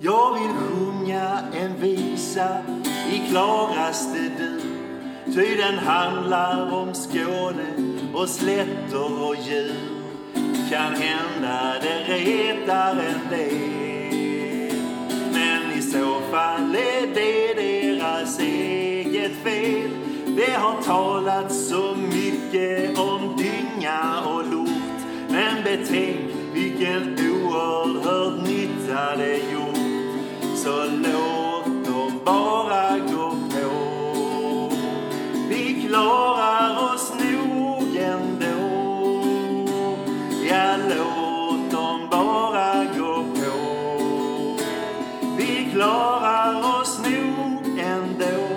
Jag vill sjunga en visa i klaraste du. Ty den handlar om Skåne och slätter och djur. Kan hända det retar en del. Men i så fall är det deras eget fel. Det har talats så mycket om dynga och lort Men betänk vilken oerhörd nytta det gjort så låt dem bara gå på. Vi klarar oss nog ändå. Ja, låt dem bara gå på. Vi klarar oss nog ändå.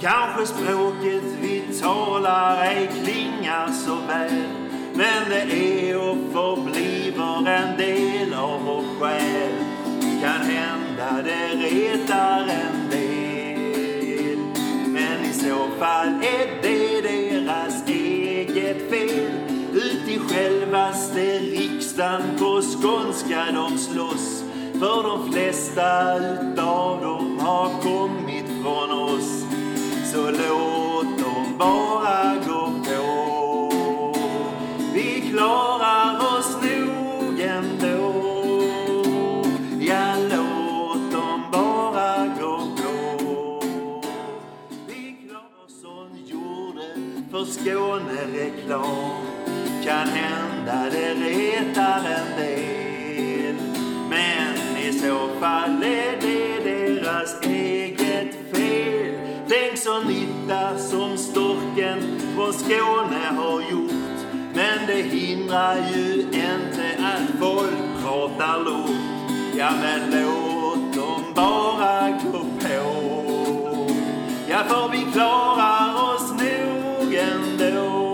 Kanske språket vi talar ej klingar så väl men det är och förbliver en del av vår själ hända det retar en del. Men i så fall är det deras eget fel. Ut i självaste riksdagen på skånska de slåss. För de flesta utav dem har kommit från oss. Så låt dem bara gå på. Vi klarar för Skåne reklam Kan hända det retar en del. Men i så fall är det deras eget fel. Tänk så nytta som storken från Skåne har gjort. Men det hindrar ju inte att folk pratar lort Ja, men låt dem bara gå på. Ja, för vi klarar and they'll